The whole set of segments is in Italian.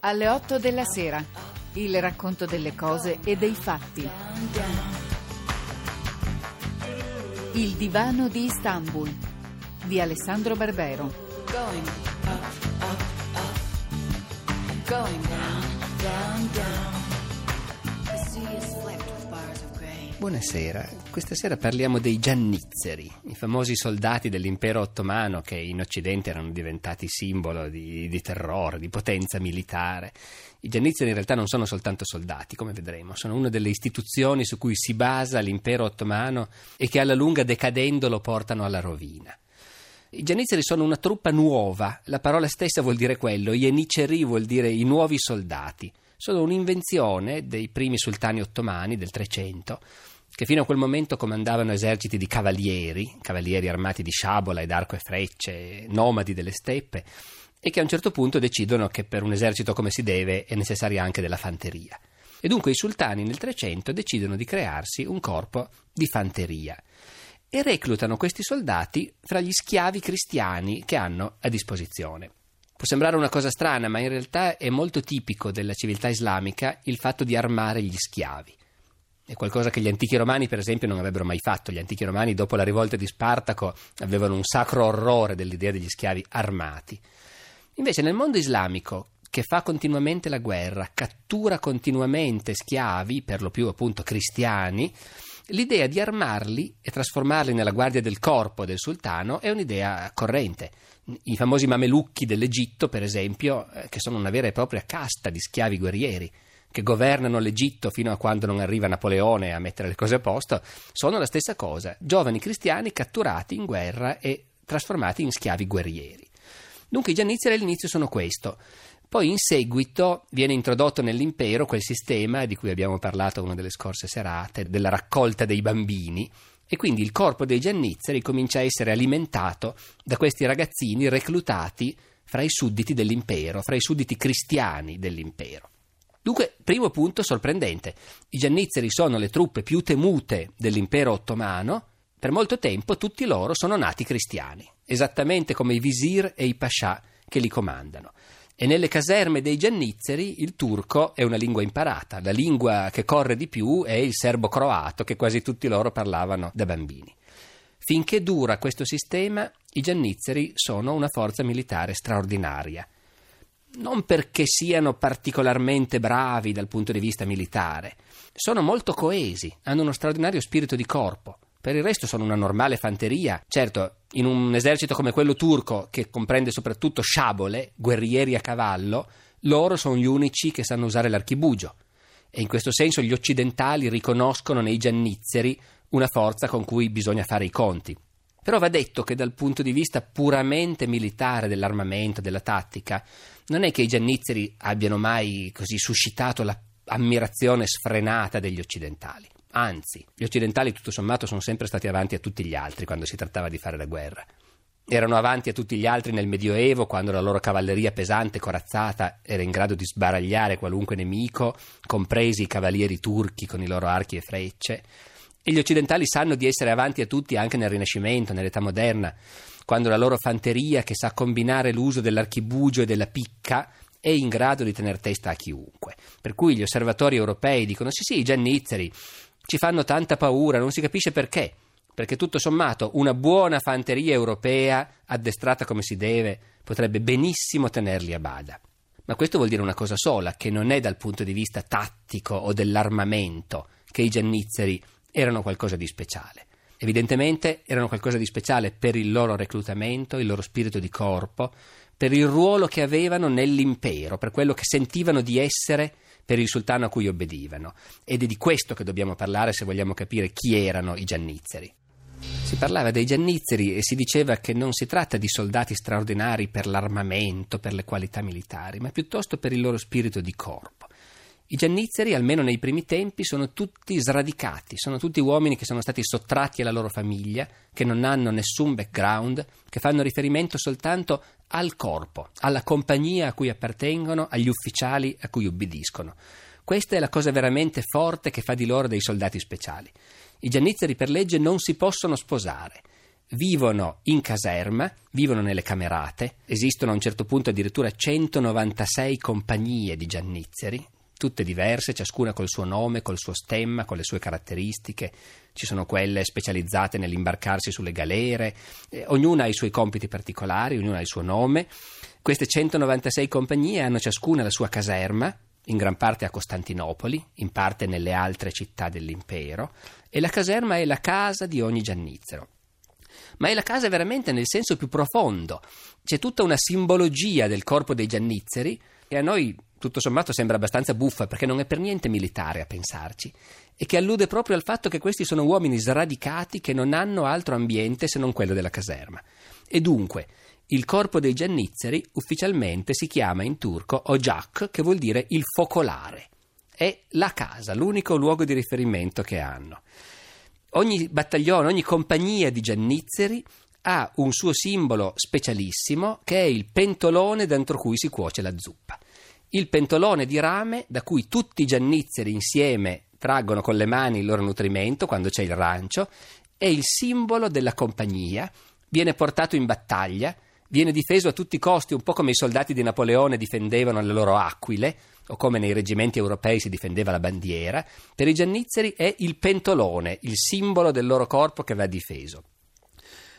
Alle 8 della sera, il racconto delle cose e dei fatti. Il divano di Istanbul di Alessandro Barbero. Buonasera, questa sera parliamo dei Giannizzeri, i famosi soldati dell'impero ottomano che in Occidente erano diventati simbolo di, di terrore, di potenza militare. I Giannizzeri in realtà non sono soltanto soldati, come vedremo, sono una delle istituzioni su cui si basa l'impero ottomano e che alla lunga decadendo lo portano alla rovina. I Giannizzeri sono una truppa nuova, la parola stessa vuol dire quello, Yeniceri vuol dire i nuovi soldati. Sono un'invenzione dei primi sultani ottomani del Trecento, che fino a quel momento comandavano eserciti di cavalieri, cavalieri armati di sciabola ed arco e frecce, nomadi delle steppe, e che a un certo punto decidono che per un esercito come si deve è necessaria anche della fanteria. E dunque i sultani nel Trecento decidono di crearsi un corpo di fanteria e reclutano questi soldati fra gli schiavi cristiani che hanno a disposizione. Può sembrare una cosa strana, ma in realtà è molto tipico della civiltà islamica il fatto di armare gli schiavi. È qualcosa che gli antichi romani, per esempio, non avrebbero mai fatto. Gli antichi romani, dopo la rivolta di Spartaco, avevano un sacro orrore dell'idea degli schiavi armati. Invece nel mondo islamico, che fa continuamente la guerra, cattura continuamente schiavi, per lo più appunto cristiani, l'idea di armarli e trasformarli nella guardia del corpo del sultano è un'idea corrente. I famosi mamelucchi dell'Egitto, per esempio, eh, che sono una vera e propria casta di schiavi guerrieri, che governano l'Egitto fino a quando non arriva Napoleone a mettere le cose a posto, sono la stessa cosa, giovani cristiani catturati in guerra e trasformati in schiavi guerrieri. Dunque i giannizzeri all'inizio sono questo. Poi in seguito viene introdotto nell'impero quel sistema di cui abbiamo parlato una delle scorse serate, della raccolta dei bambini, e quindi il corpo dei giannizzeri comincia a essere alimentato da questi ragazzini reclutati fra i sudditi dell'impero, fra i sudditi cristiani dell'impero. Dunque, primo punto sorprendente, i giannizzeri sono le truppe più temute dell'impero ottomano, per molto tempo tutti loro sono nati cristiani, esattamente come i visir e i pascià che li comandano. E nelle caserme dei giannizzeri il turco è una lingua imparata, la lingua che corre di più è il serbo-croato che quasi tutti loro parlavano da bambini. Finché dura questo sistema, i giannizzeri sono una forza militare straordinaria. Non perché siano particolarmente bravi dal punto di vista militare, sono molto coesi, hanno uno straordinario spirito di corpo. Per il resto sono una normale fanteria. Certo, in un esercito come quello turco, che comprende soprattutto sciabole, guerrieri a cavallo, loro sono gli unici che sanno usare l'archibugio. E in questo senso gli occidentali riconoscono nei giannizzeri una forza con cui bisogna fare i conti. Però va detto che dal punto di vista puramente militare dell'armamento, della tattica, non è che i giannizzeri abbiano mai così suscitato l'ammirazione sfrenata degli occidentali. Anzi, gli occidentali tutto sommato sono sempre stati avanti a tutti gli altri quando si trattava di fare la guerra. Erano avanti a tutti gli altri nel Medioevo, quando la loro cavalleria pesante, corazzata, era in grado di sbaragliare qualunque nemico, compresi i cavalieri turchi con i loro archi e frecce. E gli occidentali sanno di essere avanti a tutti anche nel Rinascimento, nell'età moderna, quando la loro fanteria, che sa combinare l'uso dell'archibugio e della picca, è in grado di tenere testa a chiunque. Per cui gli osservatori europei dicono: sì, sì, i giannizzeri ci fanno tanta paura, non si capisce perché. Perché tutto sommato una buona fanteria europea, addestrata come si deve, potrebbe benissimo tenerli a bada. Ma questo vuol dire una cosa sola, che non è dal punto di vista tattico o dell'armamento che i giannizzeri erano qualcosa di speciale. Evidentemente erano qualcosa di speciale per il loro reclutamento, il loro spirito di corpo, per il ruolo che avevano nell'impero, per quello che sentivano di essere per il sultano a cui obbedivano. Ed è di questo che dobbiamo parlare se vogliamo capire chi erano i giannizzeri. Si parlava dei giannizzeri e si diceva che non si tratta di soldati straordinari per l'armamento, per le qualità militari, ma piuttosto per il loro spirito di corpo. I giannizzeri, almeno nei primi tempi, sono tutti sradicati, sono tutti uomini che sono stati sottratti alla loro famiglia, che non hanno nessun background, che fanno riferimento soltanto al corpo, alla compagnia a cui appartengono, agli ufficiali a cui ubbidiscono. Questa è la cosa veramente forte che fa di loro dei soldati speciali. I giannizzeri per legge non si possono sposare vivono in caserma, vivono nelle camerate, esistono a un certo punto addirittura 196 compagnie di giannizzeri, tutte diverse, ciascuna col suo nome, col suo stemma, con le sue caratteristiche. Ci sono quelle specializzate nell'imbarcarsi sulle galere, eh, ognuna ha i suoi compiti particolari, ognuna ha il suo nome. Queste 196 compagnie hanno ciascuna la sua caserma, in gran parte a Costantinopoli, in parte nelle altre città dell'impero, e la caserma è la casa di ogni giannizzero. Ma è la casa veramente nel senso più profondo. C'è tutta una simbologia del corpo dei giannizzeri e a noi tutto sommato sembra abbastanza buffa perché non è per niente militare a pensarci e che allude proprio al fatto che questi sono uomini sradicati che non hanno altro ambiente se non quello della caserma. E dunque, il corpo dei giannizzeri ufficialmente si chiama in turco Ocak, che vuol dire il focolare. È la casa, l'unico luogo di riferimento che hanno. Ogni battaglione, ogni compagnia di giannizzeri ha un suo simbolo specialissimo che è il pentolone dentro cui si cuoce la zuppa. Il pentolone di rame da cui tutti i giannizzeri insieme traggono con le mani il loro nutrimento quando c'è il rancio è il simbolo della compagnia, viene portato in battaglia viene difeso a tutti i costi, un po' come i soldati di Napoleone difendevano le loro aquile, o come nei reggimenti europei si difendeva la bandiera, per i giannizzeri è il pentolone, il simbolo del loro corpo che va difeso.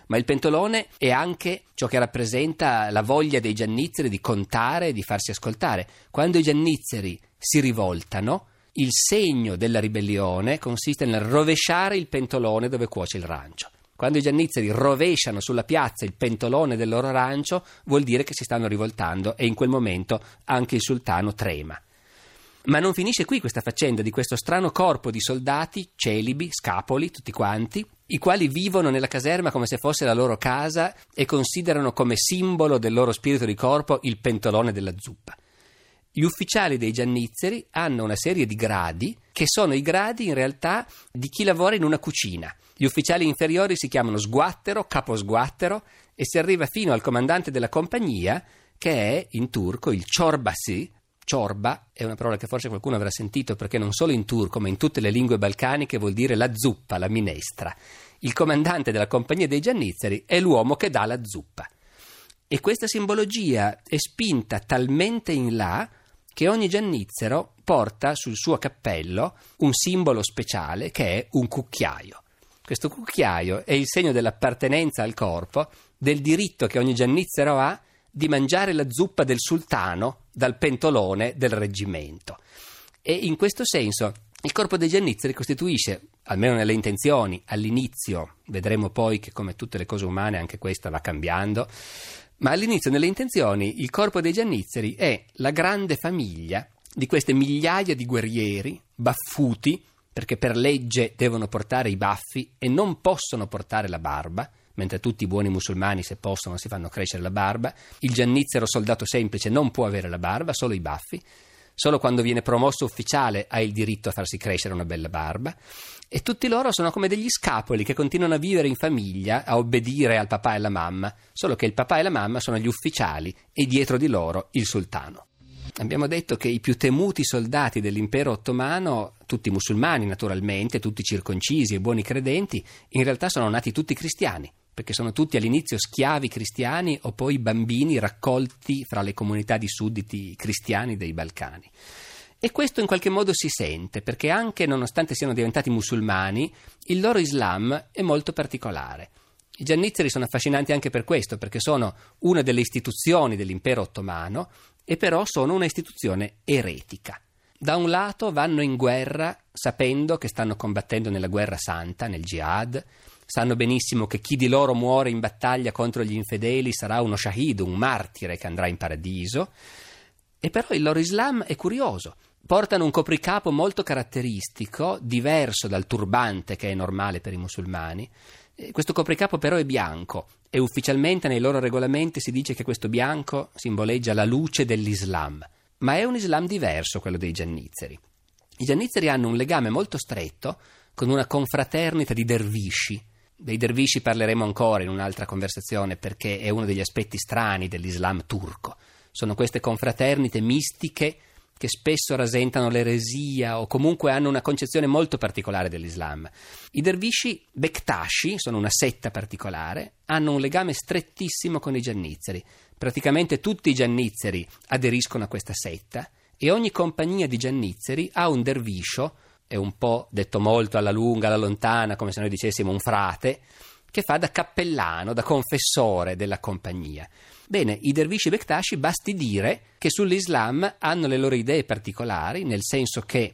Ma il pentolone è anche ciò che rappresenta la voglia dei giannizzeri di contare e di farsi ascoltare. Quando i giannizzeri si rivoltano, il segno della ribellione consiste nel rovesciare il pentolone dove cuoce il rancio. Quando i giannizzeri rovesciano sulla piazza il pentolone del loro arancio, vuol dire che si stanno rivoltando e in quel momento anche il sultano trema. Ma non finisce qui questa faccenda di questo strano corpo di soldati, celibi, scapoli, tutti quanti, i quali vivono nella caserma come se fosse la loro casa e considerano come simbolo del loro spirito di corpo il pentolone della zuppa. Gli ufficiali dei giannizzeri hanno una serie di gradi che sono i gradi in realtà di chi lavora in una cucina. Gli ufficiali inferiori si chiamano sguattero, caposguattero e si arriva fino al comandante della compagnia che è in turco il Çorbasi. Ciorba è una parola che forse qualcuno avrà sentito perché non solo in turco ma in tutte le lingue balcaniche vuol dire la zuppa, la minestra. Il comandante della compagnia dei giannizzeri è l'uomo che dà la zuppa. E questa simbologia è spinta talmente in là che ogni giannizzero porta sul suo cappello un simbolo speciale che è un cucchiaio. Questo cucchiaio è il segno dell'appartenenza al corpo, del diritto che ogni giannizzero ha di mangiare la zuppa del sultano dal pentolone del reggimento. E in questo senso il corpo dei giannizzeri costituisce, almeno nelle intenzioni, all'inizio, vedremo poi che come tutte le cose umane anche questa va cambiando, ma all'inizio nelle intenzioni il corpo dei giannizzeri è la grande famiglia di queste migliaia di guerrieri baffuti perché per legge devono portare i baffi e non possono portare la barba, mentre tutti i buoni musulmani se possono si fanno crescere la barba, il giannizzero soldato semplice non può avere la barba, solo i baffi, solo quando viene promosso ufficiale ha il diritto a farsi crescere una bella barba. E tutti loro sono come degli scapoli che continuano a vivere in famiglia, a obbedire al papà e alla mamma, solo che il papà e la mamma sono gli ufficiali e dietro di loro il sultano. Abbiamo detto che i più temuti soldati dell'impero ottomano, tutti musulmani naturalmente, tutti circoncisi e buoni credenti, in realtà sono nati tutti cristiani, perché sono tutti all'inizio schiavi cristiani o poi bambini raccolti fra le comunità di sudditi cristiani dei Balcani. E questo in qualche modo si sente, perché anche nonostante siano diventati musulmani, il loro Islam è molto particolare. I giannizzeri sono affascinanti anche per questo, perché sono una delle istituzioni dell'impero ottomano e però sono una istituzione eretica. Da un lato vanno in guerra sapendo che stanno combattendo nella guerra santa, nel jihad, sanno benissimo che chi di loro muore in battaglia contro gli infedeli sarà uno shahid, un martire che andrà in paradiso, e però il loro Islam è curioso. Portano un copricapo molto caratteristico, diverso dal turbante che è normale per i musulmani, questo copricapo però è bianco e ufficialmente nei loro regolamenti si dice che questo bianco simboleggia la luce dell'Islam, ma è un Islam diverso quello dei giannizzeri. I giannizzeri hanno un legame molto stretto con una confraternita di dervisci. Dei dervisci parleremo ancora in un'altra conversazione perché è uno degli aspetti strani dell'Islam turco. Sono queste confraternite mistiche che spesso rasentano l'eresia o comunque hanno una concezione molto particolare dell'Islam. I dervisci Bektashi sono una setta particolare, hanno un legame strettissimo con i giannizzeri. Praticamente tutti i giannizzeri aderiscono a questa setta e ogni compagnia di giannizzeri ha un derviscio, è un po' detto molto alla lunga, alla lontana, come se noi dicessimo un frate, che fa da cappellano, da confessore della compagnia. Bene, i dervisci Bektashi basti dire che sull'Islam hanno le loro idee particolari, nel senso che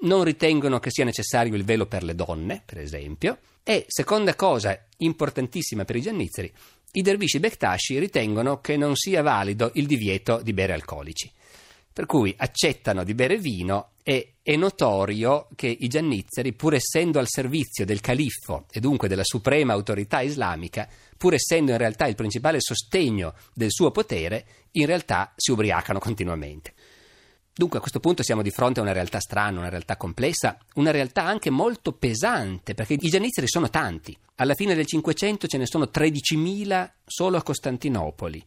non ritengono che sia necessario il velo per le donne, per esempio, e seconda cosa importantissima per i giannizzeri, i dervisci Bektashi ritengono che non sia valido il divieto di bere alcolici per cui accettano di bere vino e è notorio che i giannizzeri, pur essendo al servizio del califfo e dunque della suprema autorità islamica, pur essendo in realtà il principale sostegno del suo potere, in realtà si ubriacano continuamente. Dunque a questo punto siamo di fronte a una realtà strana, una realtà complessa, una realtà anche molto pesante, perché i giannizzeri sono tanti. Alla fine del Cinquecento ce ne sono 13.000 solo a Costantinopoli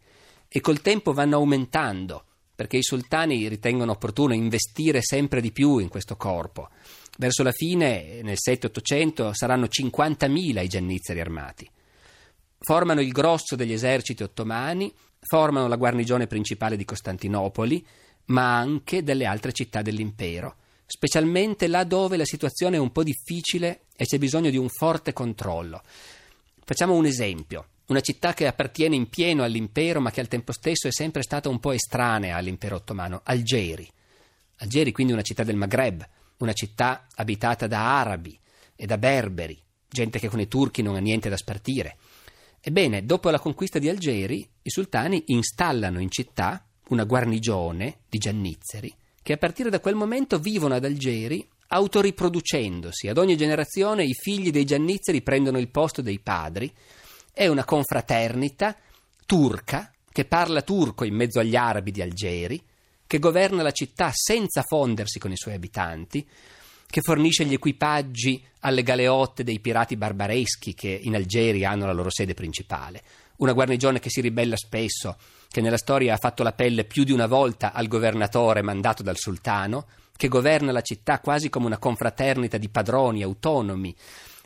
e col tempo vanno aumentando perché i sultani ritengono opportuno investire sempre di più in questo corpo. Verso la fine, nel 7-800, saranno 50.000 i giannizzeri armati. Formano il grosso degli eserciti ottomani, formano la guarnigione principale di Costantinopoli, ma anche delle altre città dell'impero, specialmente là dove la situazione è un po' difficile e c'è bisogno di un forte controllo. Facciamo un esempio una città che appartiene in pieno all'impero ma che al tempo stesso è sempre stata un po' estranea all'impero ottomano, Algeri. Algeri quindi una città del Maghreb, una città abitata da arabi e da berberi, gente che con i turchi non ha niente da spartire. Ebbene, dopo la conquista di Algeri, i sultani installano in città una guarnigione di giannizzeri che a partire da quel momento vivono ad Algeri autoriproducendosi. Ad ogni generazione i figli dei giannizzeri prendono il posto dei padri è una confraternita turca che parla turco in mezzo agli arabi di Algeri, che governa la città senza fondersi con i suoi abitanti, che fornisce gli equipaggi alle galeotte dei pirati barbareschi che in Algeri hanno la loro sede principale. Una guarnigione che si ribella spesso, che nella storia ha fatto la pelle più di una volta al governatore mandato dal sultano, che governa la città quasi come una confraternita di padroni autonomi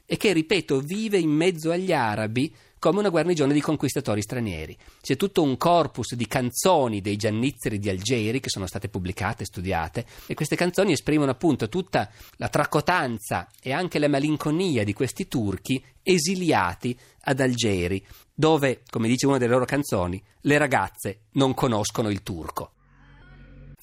e che, ripeto, vive in mezzo agli arabi come una guarnigione di conquistatori stranieri. C'è tutto un corpus di canzoni dei giannizzeri di Algeri che sono state pubblicate, studiate, e queste canzoni esprimono appunto tutta la tracotanza e anche la malinconia di questi turchi esiliati ad Algeri, dove, come dice una delle loro canzoni, le ragazze non conoscono il turco.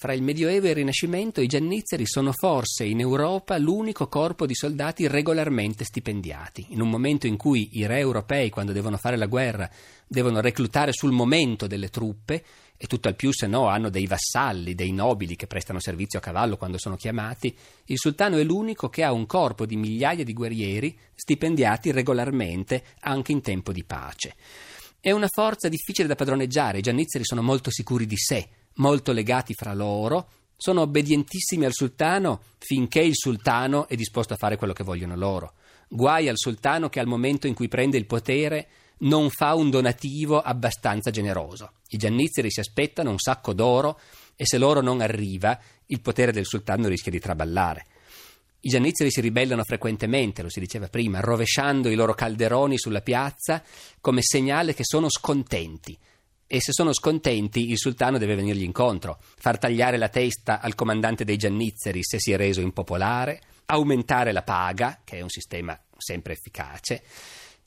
Fra il Medioevo e il Rinascimento i giannizzeri sono forse in Europa l'unico corpo di soldati regolarmente stipendiati. In un momento in cui i re europei, quando devono fare la guerra, devono reclutare sul momento delle truppe, e tutto al più se no hanno dei vassalli, dei nobili che prestano servizio a cavallo quando sono chiamati, il sultano è l'unico che ha un corpo di migliaia di guerrieri stipendiati regolarmente anche in tempo di pace. È una forza difficile da padroneggiare, i giannizzeri sono molto sicuri di sé, molto legati fra loro, sono obbedientissimi al sultano finché il sultano è disposto a fare quello che vogliono loro. Guai al sultano che al momento in cui prende il potere non fa un donativo abbastanza generoso. I giannizzeri si aspettano un sacco d'oro e se l'oro non arriva, il potere del sultano rischia di traballare. I giannizzeri si ribellano frequentemente, lo si diceva prima, rovesciando i loro calderoni sulla piazza come segnale che sono scontenti e se sono scontenti il sultano deve venirgli incontro, far tagliare la testa al comandante dei giannizzeri se si è reso impopolare, aumentare la paga, che è un sistema sempre efficace.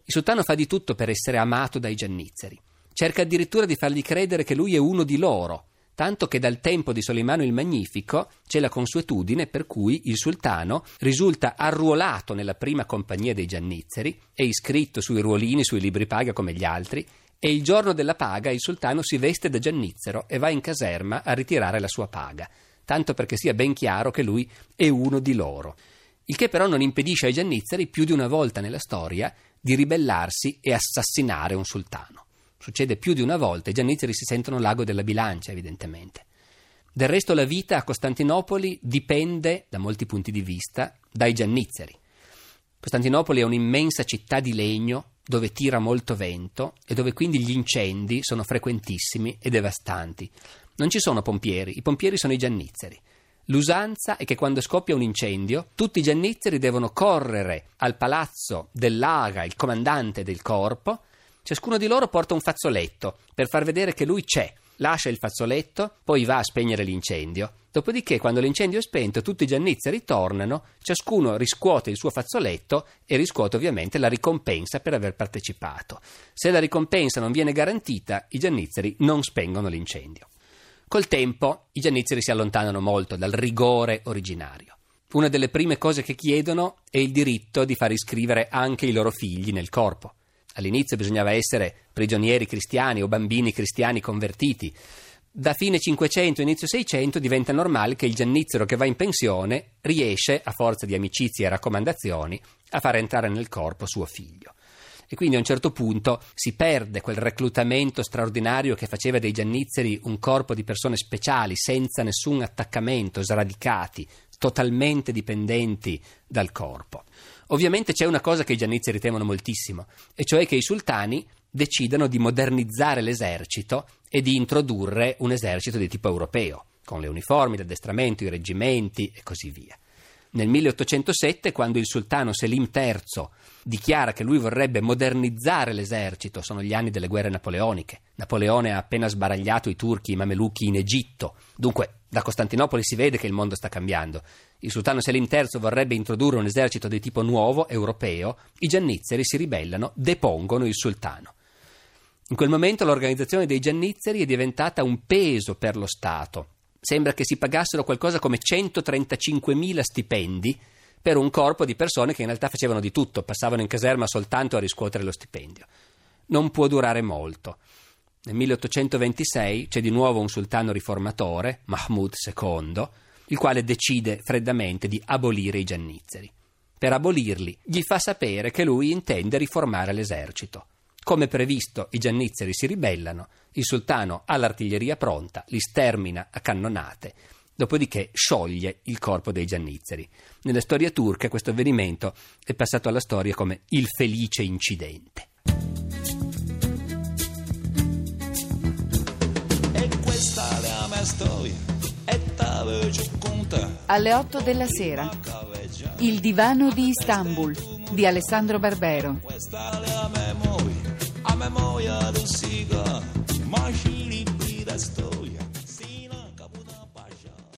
Il sultano fa di tutto per essere amato dai giannizzeri. Cerca addirittura di fargli credere che lui è uno di loro, tanto che dal tempo di Solimano il Magnifico c'è la consuetudine per cui il sultano risulta arruolato nella prima compagnia dei giannizzeri, è iscritto sui ruolini, sui libri paga come gli altri, e il giorno della paga il sultano si veste da giannizzero e va in caserma a ritirare la sua paga, tanto perché sia ben chiaro che lui è uno di loro. Il che però non impedisce ai giannizzeri più di una volta nella storia di ribellarsi e assassinare un sultano. Succede più di una volta, i giannizzeri si sentono l'ago della bilancia, evidentemente. Del resto la vita a Costantinopoli dipende, da molti punti di vista, dai giannizzeri. Costantinopoli è un'immensa città di legno dove tira molto vento e dove quindi gli incendi sono frequentissimi e devastanti. Non ci sono pompieri, i pompieri sono i giannizzeri. L'usanza è che quando scoppia un incendio, tutti i giannizzeri devono correre al palazzo dell'aga, il comandante del corpo. Ciascuno di loro porta un fazzoletto per far vedere che lui c'è. Lascia il fazzoletto, poi va a spegnere l'incendio. Dopodiché, quando l'incendio è spento, tutti i giannizzeri tornano, ciascuno riscuote il suo fazzoletto e riscuote ovviamente la ricompensa per aver partecipato. Se la ricompensa non viene garantita, i giannizzeri non spengono l'incendio. Col tempo i giannizzeri si allontanano molto dal rigore originario. Una delle prime cose che chiedono è il diritto di far iscrivere anche i loro figli nel corpo. All'inizio bisognava essere prigionieri cristiani o bambini cristiani convertiti. Da fine 500 inizio 600 diventa normale che il giannizzero che va in pensione riesce, a forza di amicizie e raccomandazioni, a far entrare nel corpo suo figlio e quindi a un certo punto si perde quel reclutamento straordinario che faceva dei giannizzeri un corpo di persone speciali, senza nessun attaccamento, sradicati, totalmente dipendenti dal corpo. Ovviamente c'è una cosa che i giannizzeri temono moltissimo, e cioè che i sultani decidano di modernizzare l'esercito e di introdurre un esercito di tipo europeo, con le uniformi, l'addestramento, i reggimenti e così via. Nel 1807, quando il sultano Selim III dichiara che lui vorrebbe modernizzare l'esercito, sono gli anni delle guerre napoleoniche. Napoleone ha appena sbaragliato i turchi, i mamelucchi in Egitto. Dunque, da Costantinopoli si vede che il mondo sta cambiando. Il sultano Selim III vorrebbe introdurre un esercito di tipo nuovo, europeo. I giannizzeri si ribellano, depongono il sultano. In quel momento l'organizzazione dei giannizzeri è diventata un peso per lo Stato sembra che si pagassero qualcosa come 135.000 stipendi per un corpo di persone che in realtà facevano di tutto, passavano in caserma soltanto a riscuotere lo stipendio. Non può durare molto. Nel 1826 c'è di nuovo un sultano riformatore, Mahmud II, il quale decide freddamente di abolire i giannizzeri. Per abolirli gli fa sapere che lui intende riformare l'esercito. Come previsto, i giannizzeri si ribellano, il sultano ha l'artiglieria pronta, li stermina a cannonate, dopodiché scioglie il corpo dei giannizzeri. Nelle storie turche questo avvenimento è passato alla storia come il felice incidente. Alle 8 della sera. Il divano di Istanbul di Alessandro Barbero.